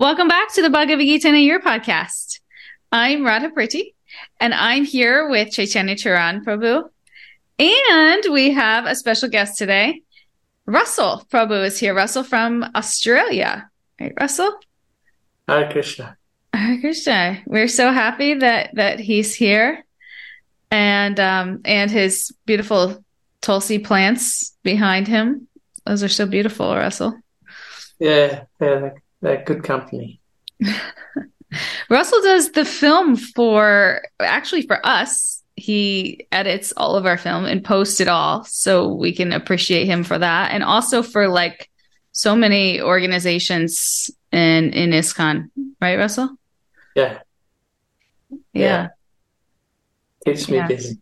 Welcome back to the Bhagavad Gita in a Year podcast. I'm Radha Priti, and I'm here with Chaitanya Charan Prabhu. And we have a special guest today. Russell Prabhu is here. Russell from Australia. Right, Russell? Hi, Krishna. Hi, Krishna. We're so happy that that he's here, and um, and his beautiful tulsi plants behind him. Those are so beautiful, Russell. Yeah, yeah, they're good company. Russell does the film for actually for us. He edits all of our film and posts it all so we can appreciate him for that. And also for like so many organizations in in ISKCON, right, Russell? Yeah. Yeah. yeah. Keeps me Yeah. busy.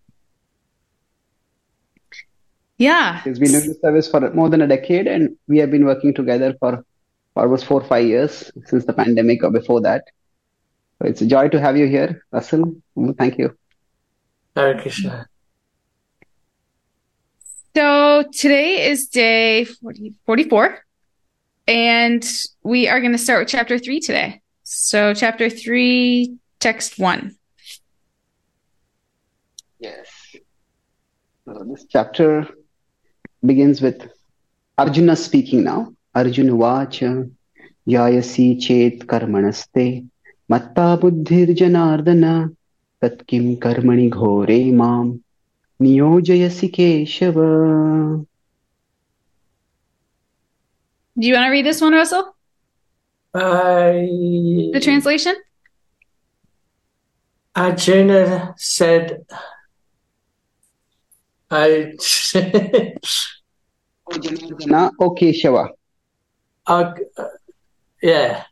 Yeah. He's been doing this service for more than a decade, and we have been working together for almost four or five years since the pandemic or before that. So it's a joy to have you here, Russell. Mm, Thank you. Hare Krishna. So today is day 40, 44, and we are going to start with chapter three today. So, chapter three, text one. Yes. So this chapter begins with Arjuna speaking now. Arjuna vacha yayasi chet karmanaste matta buddhir janardana tat kim karmani ghore mam niyojayasi keshava. Do you want to read this one, Russell? I, The translation? Arjuna said, I, O Janardana, O Keshava. I, yeah.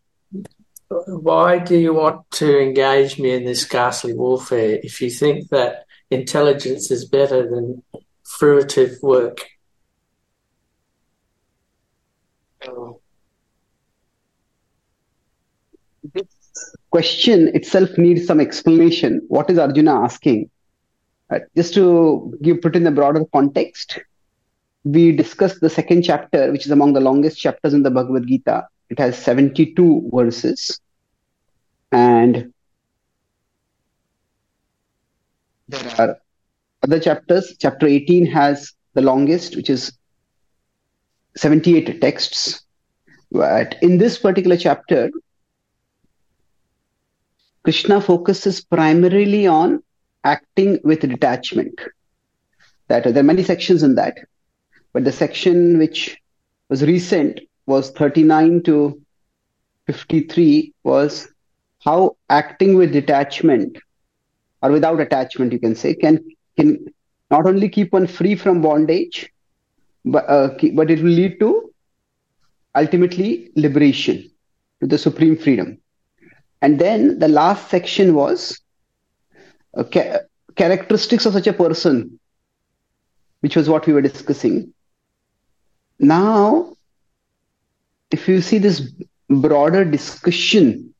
Why do you want to engage me in this ghastly warfare if you think that intelligence is better than fruitive work? This question itself needs some explanation. What is Arjuna asking? Uh, just to give put in the broader context, we discussed the second chapter, which is among the longest chapters in the Bhagavad Gita. It has 72 verses. And there are other chapters. Chapter 18 has the longest, which is 78 texts. But in this particular chapter, Krishna focuses primarily on acting with detachment. That there are many sections in that, but the section which was recent was 39 to 53 was how acting with detachment or without attachment, you can say, can can not only keep one free from bondage, but uh, but it will lead to ultimately liberation, to the supreme freedom. And then the last section was uh, characteristics of such a person, which was what we were discussing. Now, if you see this broader discussion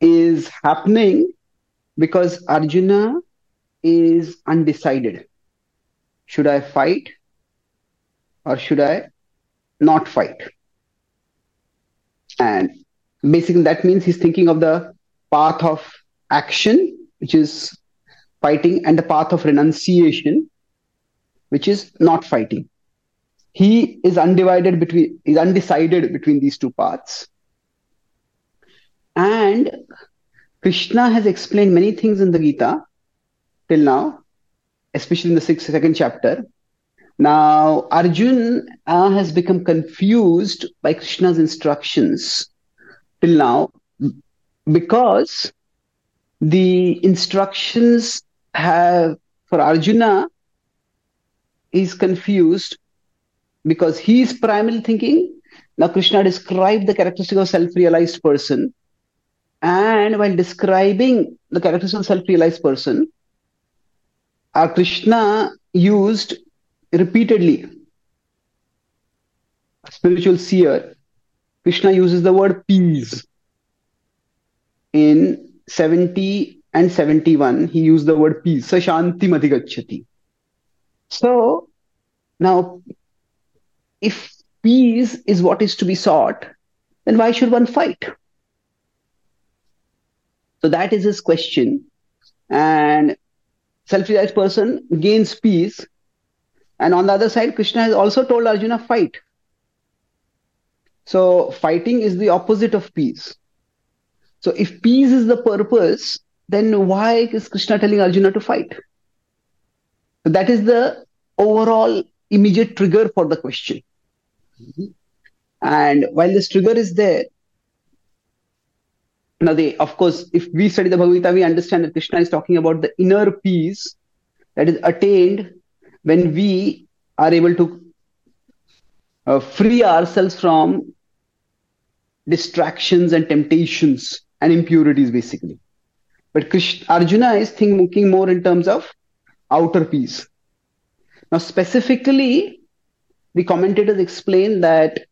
is happening because Arjuna is undecided. Should I fight or should I not fight? And basically, that means he's thinking of the path of action, which is fighting, and the path of renunciation, which is not fighting. He is undivided between, is undecided between these two paths. And Krishna has explained many things in the Gita till now, especially in the sixth, second chapter. Now, Arjun uh, has become confused by Krishna's instructions till now because the instructions have, for Arjuna, is confused because he is primarily thinking. Now, Krishna described the characteristic of self realized person. And while describing the characteristic of self realized person, uh, Krishna used repeatedly spiritual seer. Krishna uses the word peace. In 70 and 71, he used the word peace. Sa shanti madhigachati. So now, if peace is what is to be sought, then why should one fight? So that is his question. And self-realized person gains peace. And on the other side, Krishna has also told Arjuna, fight. So fighting is the opposite of peace. So if peace is the purpose, then why is Krishna telling Arjuna to fight? So that is the overall immediate trigger for the question. And while this trigger is there, now they, of course, if we study the Bhagavad Gita, we understand that Krishna is talking about the inner peace that is attained when we are able to uh, free ourselves from distractions and temptations and impurities, basically. But Krishna, Arjuna is thinking more in terms of outer peace. Now, specifically, the commentators explain that.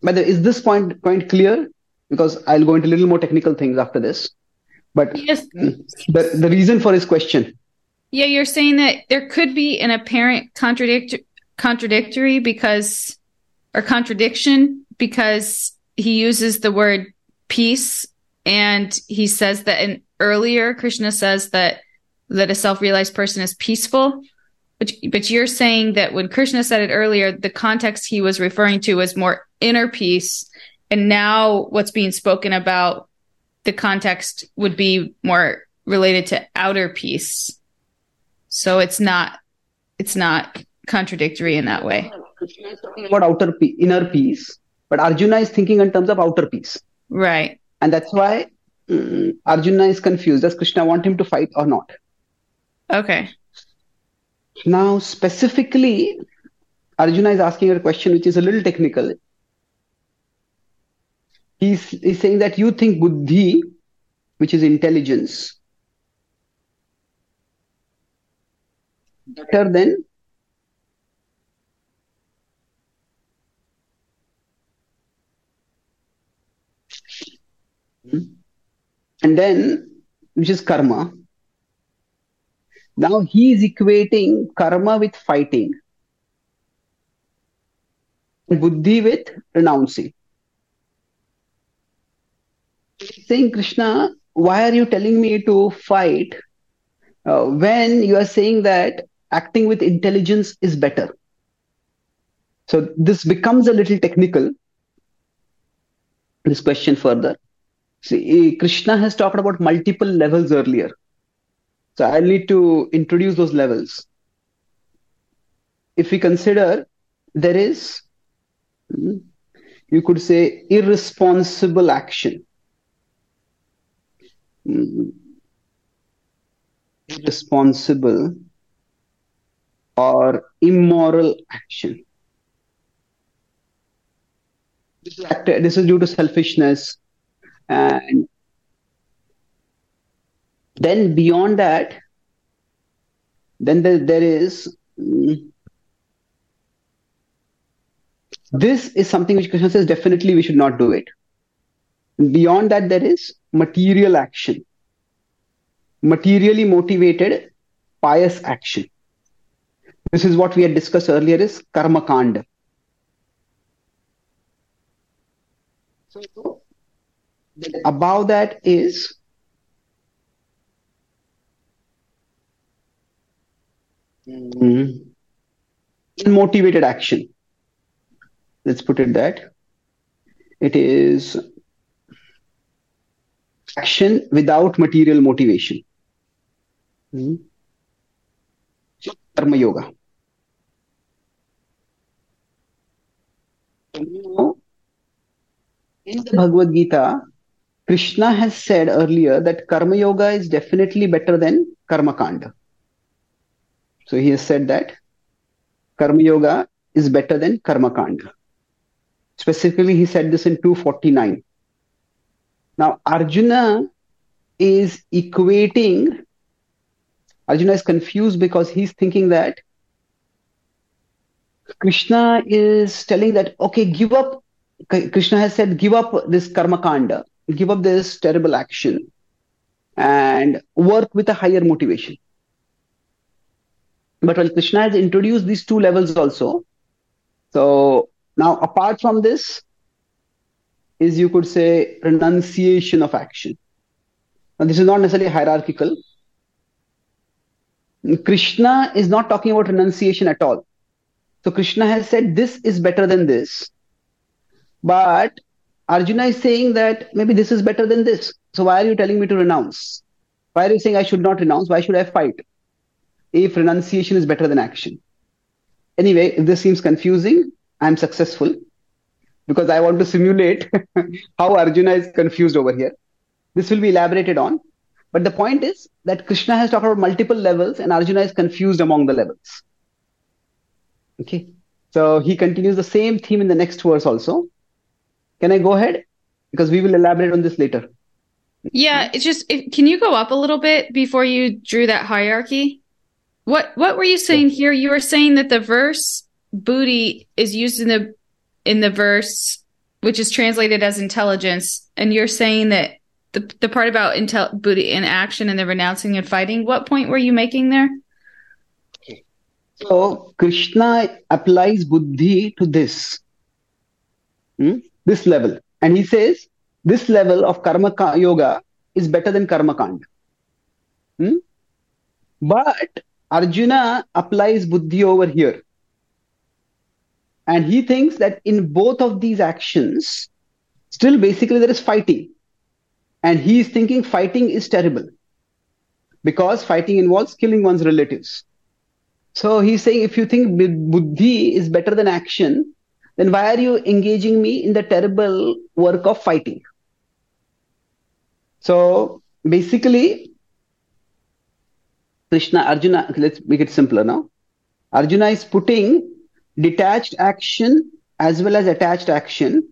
Whether is this point point clear? Because I'll go into a little more technical things after this. But yes. the the reason for his question. Yeah, you're saying that there could be an apparent contradict contradictory because or contradiction because he uses the word peace and he says that in earlier krishna says that that a self-realized person is peaceful but but you're saying that when krishna said it earlier the context he was referring to was more inner peace and now what's being spoken about the context would be more related to outer peace so it's not it's not contradictory in that way krishna is talking about outer inner peace but arjuna is thinking in terms of outer peace right and that's why um, Arjuna is confused. Does Krishna want him to fight or not? Okay. Now, specifically, Arjuna is asking a question which is a little technical. He's, he's saying that you think buddhi, which is intelligence, better than hmm? and then which is karma. Now he is equating karma with fighting, buddhi with renouncing. Saying, Krishna, why are you telling me to fight uh, when you are saying that acting with intelligence is better? So this becomes a little technical. This question further. See, Krishna has talked about multiple levels earlier. So I need to introduce those levels. If we consider there is, hmm, you could say, irresponsible action. Hmm. Irresponsible or immoral action. This is, this is due to selfishness, and then beyond that, then there, there is um, this is something which Krishna says definitely we should not do it. Beyond that, there is material action, materially motivated pious action. This is what we had discussed earlier is karma kanda. So above that is mm, motivated action. Let's put it that. It is action without material motivation. Mm. Karma Yoga. In the Bhagavad Gita, Krishna has said earlier that Karma Yoga is definitely better than Karma Kanda. So he has said that Karma Yoga is better than Karma Kanda. Specifically, he said this in 249. Now, Arjuna is equating, Arjuna is confused because he's thinking that Krishna is telling that, okay, give up. Krishna has said, give up this karma kanda give up this terrible action and work with a higher motivation. But when Krishna has introduced these two levels also, so now apart from this, is you could say renunciation of action. Now, this is not necessarily hierarchical. Krishna is not talking about renunciation at all. So Krishna has said this is better than this. But Arjuna is saying that maybe this is better than this. So why are you telling me to renounce? Why are you saying I should not renounce? Why should I fight? If renunciation is better than action. Anyway, if this seems confusing, I'm successful because I want to simulate how Arjuna is confused over here. This will be elaborated on. But the point is that Krishna has talked about multiple levels and Arjuna is confused among the levels. Okay. So he continues the same theme in the next verse also. Can I go ahead? Because we will elaborate on this later. Yeah, it's just if, can you go up a little bit before you drew that hierarchy? What what were you saying here? You were saying that the verse buddhi is used in the in the verse which is translated as intelligence and you're saying that the the part about intel buddhi in action and the renouncing and fighting what point were you making there so krishna applies buddhi to this hmm? this level and he says this level of karma yoga is better than karma kanda. hmm? but arjuna applies buddhi over here and he thinks that in both of these actions still basically there is fighting and he is thinking fighting is terrible because fighting involves killing one's relatives. So he's saying if you think buddhi is better than action, then why are you engaging me in the terrible work of fighting? So basically, Krishna, Arjuna, let's make it simpler now. Arjuna is putting detached action as well as attached action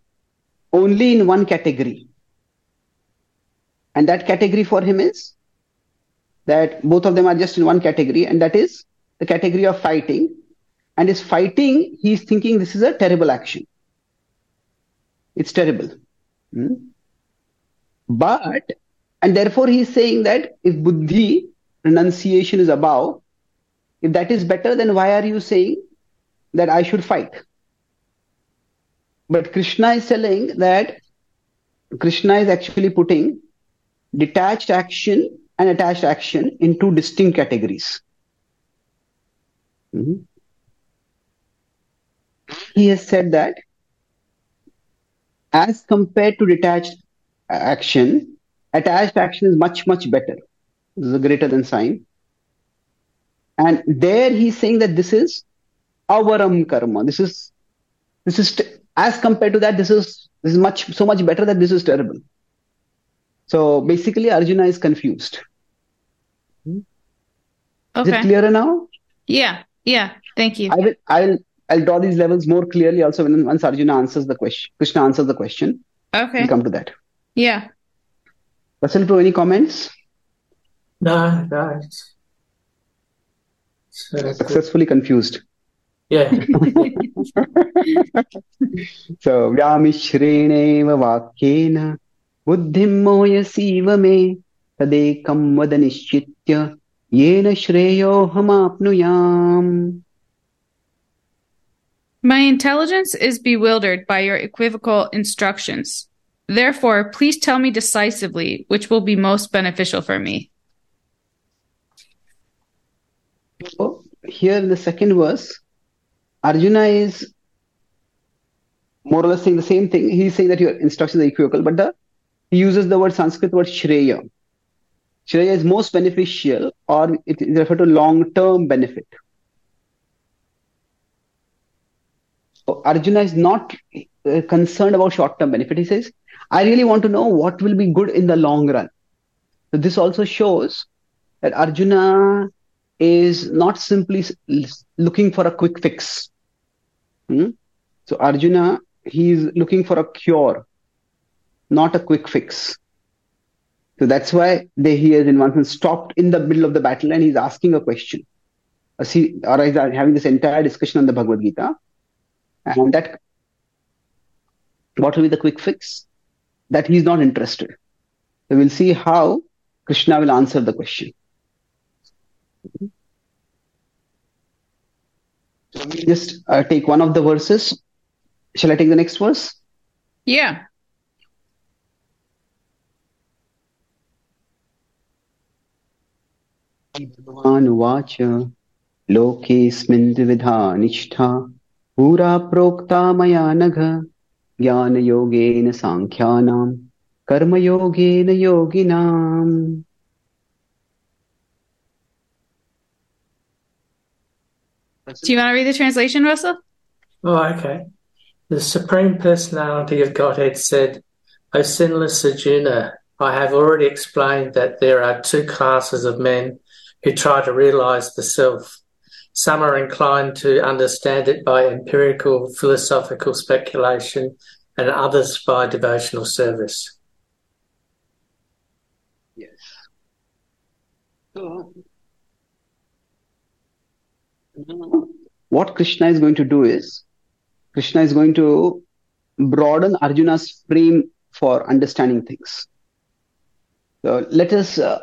only in one category. And that category for him is that both of them are just in one category, and that is the category of fighting. And is fighting, he's thinking this is a terrible action. It's terrible. Hmm? But, and therefore he's saying that if buddhi, renunciation is above, if that is better, then why are you saying that I should fight? But Krishna is telling that Krishna is actually putting detached action and attached action in two distinct categories. Mm-hmm. He has said that as compared to detached action, attached action is much, much better. This is a greater than sign. And there he's saying that this is avaram karma. This is this is as compared to that, this is this is much so much better that this is terrible. So basically, Arjuna is confused. Okay. Is it clearer now? Yeah. Yeah. Thank you. I will. I'll. I'll draw these levels more clearly also when once Arjuna answers the question. Krishna answers the question. Okay. We'll come to that. Yeah. Russell, to any comments? No, no. It's, it's, uh, Successfully confused. Yeah. so, vyamishrenev vakyena बुद्धिं मोहयसीव मे तदेकं वद निश्चित्य येन श्रेयोऽहमाप्नुयाम् My intelligence is bewildered by your equivocal instructions. Therefore, please tell me decisively which will be most beneficial for me. Oh, here in the second verse, Arjuna is more or less saying the same thing. He's saying that your instructions are equivocal, but the he uses the word Sanskrit word Shreya. Shreya is most beneficial or it is referred to long-term benefit. So Arjuna is not uh, concerned about short-term benefit. He says, I really want to know what will be good in the long run. So this also shows that Arjuna is not simply looking for a quick fix. Hmm? So Arjuna, he is looking for a cure not a quick fix. So that's why they, he has in one sense stopped in the middle of the battle and he's asking a question. Uh, see, or he's having this entire discussion on the Bhagavad Gita. And that, what will be the quick fix? That he's not interested. So we'll see how Krishna will answer the question. Let me just uh, take one of the verses. Shall I take the next verse? Yeah. भगवानुवाच लोकेऽस्मिन् द्विविधा निष्ठा पुरा प्रोक्ता मया नघ ज्ञानयोगेन साङ्ख्यानां कर्मयोगेन योगिनाम् Do you want to read the translation, Russell? Oh, okay. The Supreme Personality of Godhead said, O sinless Arjuna, I have already explained that there are two classes of men who try to realize the self. Some are inclined to understand it by empirical philosophical speculation, and others by devotional service. Yes. So, what Krishna is going to do is, Krishna is going to broaden Arjuna's frame for understanding things. So let us, uh,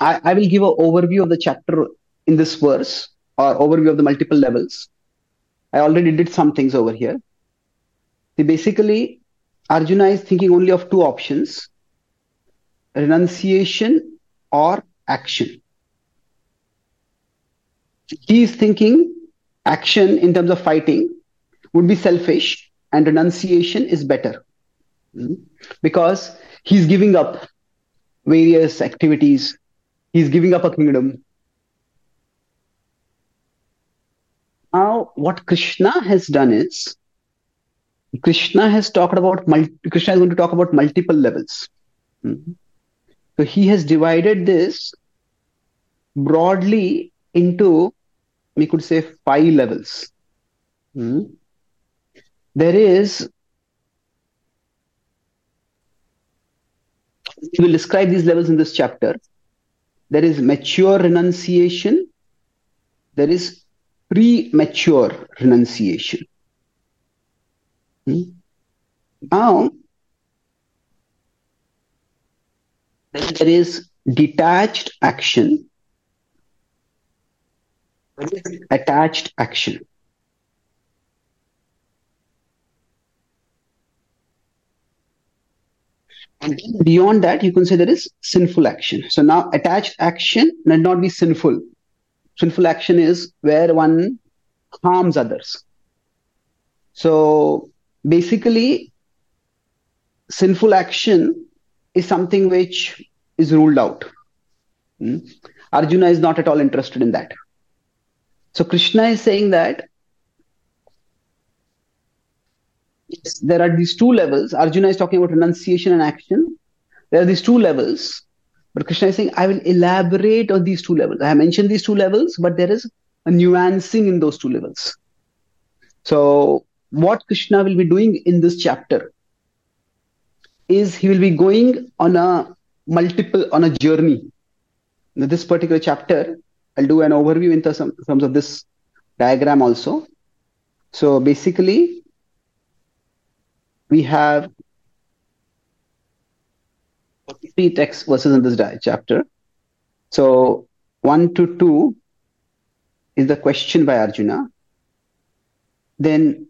I, I will give an overview of the chapter in this verse or overview of the multiple levels. I already did some things over here. See, basically, Arjuna is thinking only of two options renunciation or action. He is thinking action in terms of fighting would be selfish and renunciation is better hmm? because he's giving up various activities, he's giving up a kingdom. Now, what Krishna has done is Krishna has talked about multi, Krishna is going to talk about multiple levels. Hmm? So he has divided this broadly into, we could say, five levels. Hmm? There is, we will describe these levels in this chapter. There is mature renunciation, there is premature renunciation. Hmm? Now, there is detached action, attached action. And beyond that, you can say there is sinful action. So now, attached action need not be sinful. Sinful action is where one harms others. So basically, sinful action is something which is ruled out. Hmm? Arjuna is not at all interested in that. So Krishna is saying that there are these two levels. Arjuna is talking about renunciation and action. There are these two levels. But Krishna is saying, I will elaborate on these two levels. I have mentioned these two levels, but there is a nuancing in those two levels. So what Krishna will be doing in this chapter is he will be going on a multiple on a journey. This particular chapter, I'll do an overview in terms of this diagram also. So basically, we have 43 text verses in this chapter. So 1 to 2 is the question by Arjuna. Then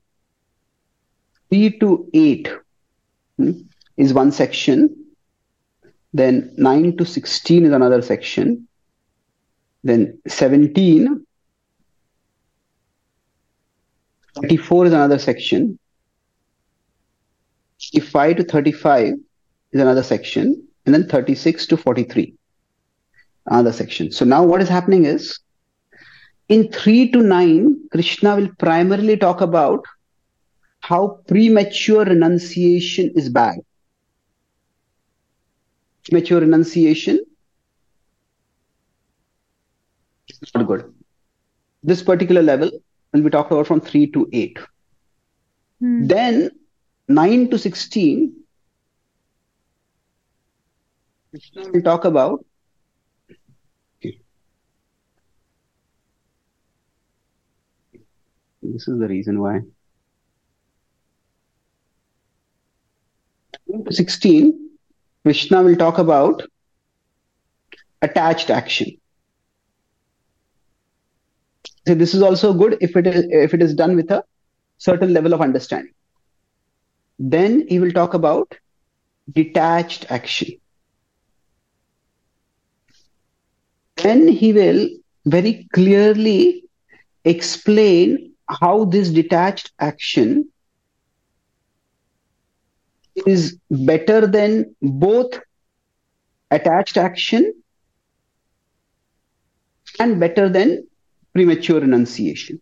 3 to 8 hmm, is one section. Then 9 to 16 is another section. Then 17, 34 is another section. 35 to 35 is another section. And then 36 to 43, another section. So now what is happening is in 3 to 9, Krishna will primarily talk about how premature renunciation is bad. Premature renunciation is not good. This particular level will be talked about from 3 to 8. Hmm. Then 9 to 16, Krishna will talk about Okay. this is the reason why 16, Krishna will talk about attached action. So this is also good if it is if it is done with a certain level of understanding. Then he will talk about detached action. then he will very clearly explain how this detached action is better than both attached action and better than premature renunciation.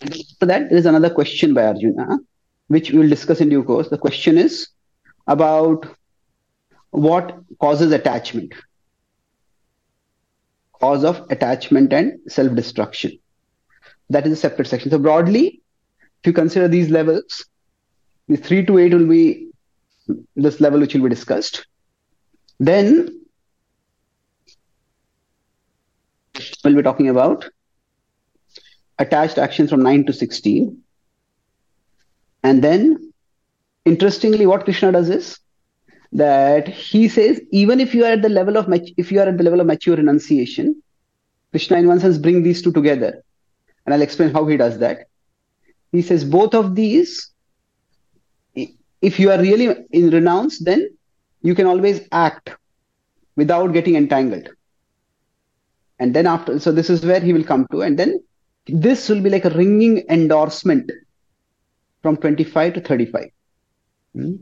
After that, there is another question by Arjuna, which we will discuss in due course. The question is about what causes attachment, cause of attachment and self destruction. That is a separate section. So, broadly, if you consider these levels, the 3 to 8 will be this level which will be discussed. Then we'll be talking about attached actions from 9 to 16. And then, interestingly, what Krishna does is that he says, even if you are at the level of if you are at the level of mature renunciation, Krishna in one sense bring these two together. And I'll explain how he does that. He says both of these, if you are really in renounce, then you can always act without getting entangled. And then after, so this is where he will come to, and then this will be like a ringing endorsement from 25 to 35. Hmm.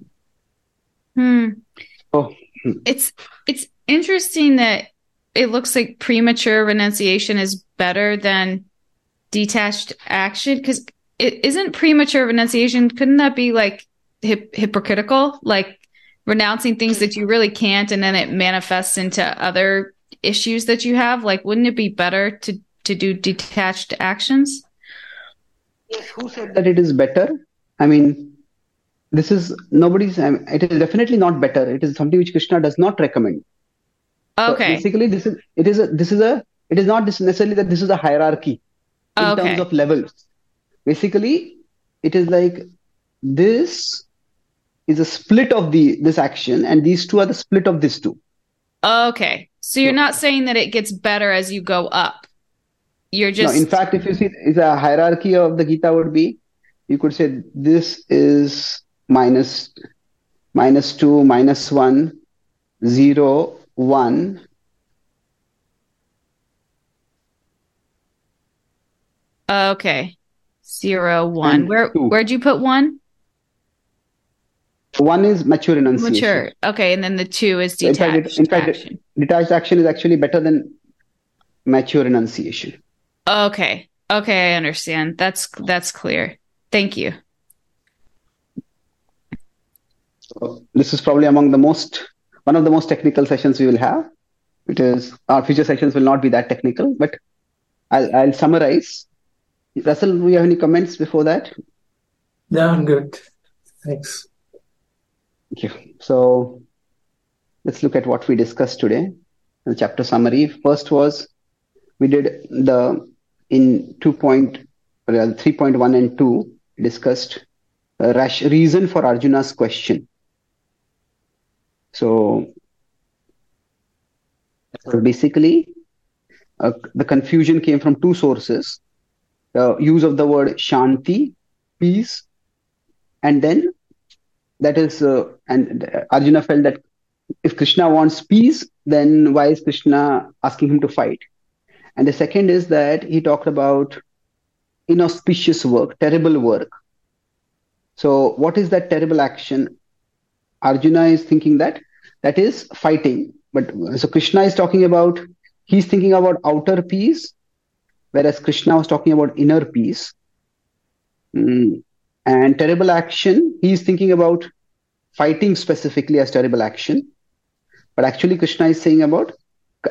hmm. Oh. Hmm. It's it's interesting that it looks like premature renunciation is better than detached action because it isn't premature renunciation. Couldn't that be like hip- hypocritical? Like renouncing things that you really can't and then it manifests into other issues that you have like wouldn't it be better to to do detached actions? Yes, who said that it is better? I mean this is nobody's I mean, it is definitely not better. It is something which krishna does not recommend. Okay. so basically this is it is a this is a it is not necessarily that this is a hierarchy in okay. terms of levels. Basically it is like this is a split of the this action, and these two are the split of these two. Okay, so you're not saying that it gets better as you go up. You're just no. In fact, if you see, is a hierarchy of the Gita would be, you could say this is minus minus two, minus one, zero, one. Okay, zero, one. Where two. where'd you put one? One is mature renunciation. Mature. Okay, and then the two is detached in fact, action. detached action is actually better than mature renunciation. Okay. Okay, I understand. That's that's clear. Thank you. So this is probably among the most one of the most technical sessions we will have. It is our future sessions will not be that technical, but I'll I'll summarize. Russell, do you have any comments before that? No, I'm good. Thanks. You. So let's look at what we discussed today. The chapter summary. First was we did the in 2 point, 3.1 and 2 discussed a rash, reason for Arjuna's question. So basically uh, the confusion came from two sources the use of the word shanti peace and then that is, uh, and Arjuna felt that if Krishna wants peace, then why is Krishna asking him to fight? And the second is that he talked about inauspicious work, terrible work. So, what is that terrible action? Arjuna is thinking that that is fighting. But so Krishna is talking about, he's thinking about outer peace, whereas Krishna was talking about inner peace. Mm. And terrible action, he is thinking about fighting specifically as terrible action. But actually, Krishna is saying about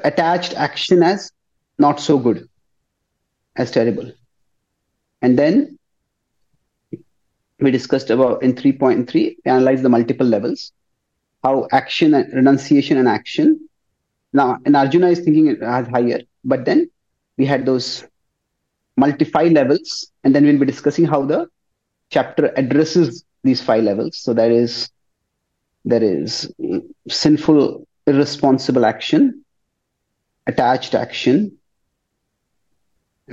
attached action as not so good, as terrible. And then we discussed about in 3.3, we analyzed the multiple levels, how action and renunciation and action. Now, and Arjuna is thinking as higher, but then we had those multi five levels, and then we'll be discussing how the chapter addresses these five levels. So that is there is sinful, irresponsible action, attached action.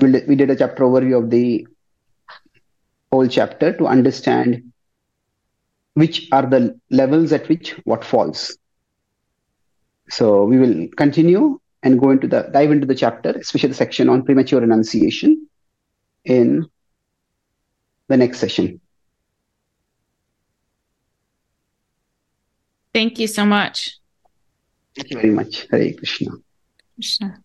We did a chapter overview of the whole chapter to understand which are the levels at which what falls. So we will continue and go into the dive into the chapter, especially the section on premature renunciation in the next session. Thank you so much. Thank you very much. Hare Krishna. Krishna.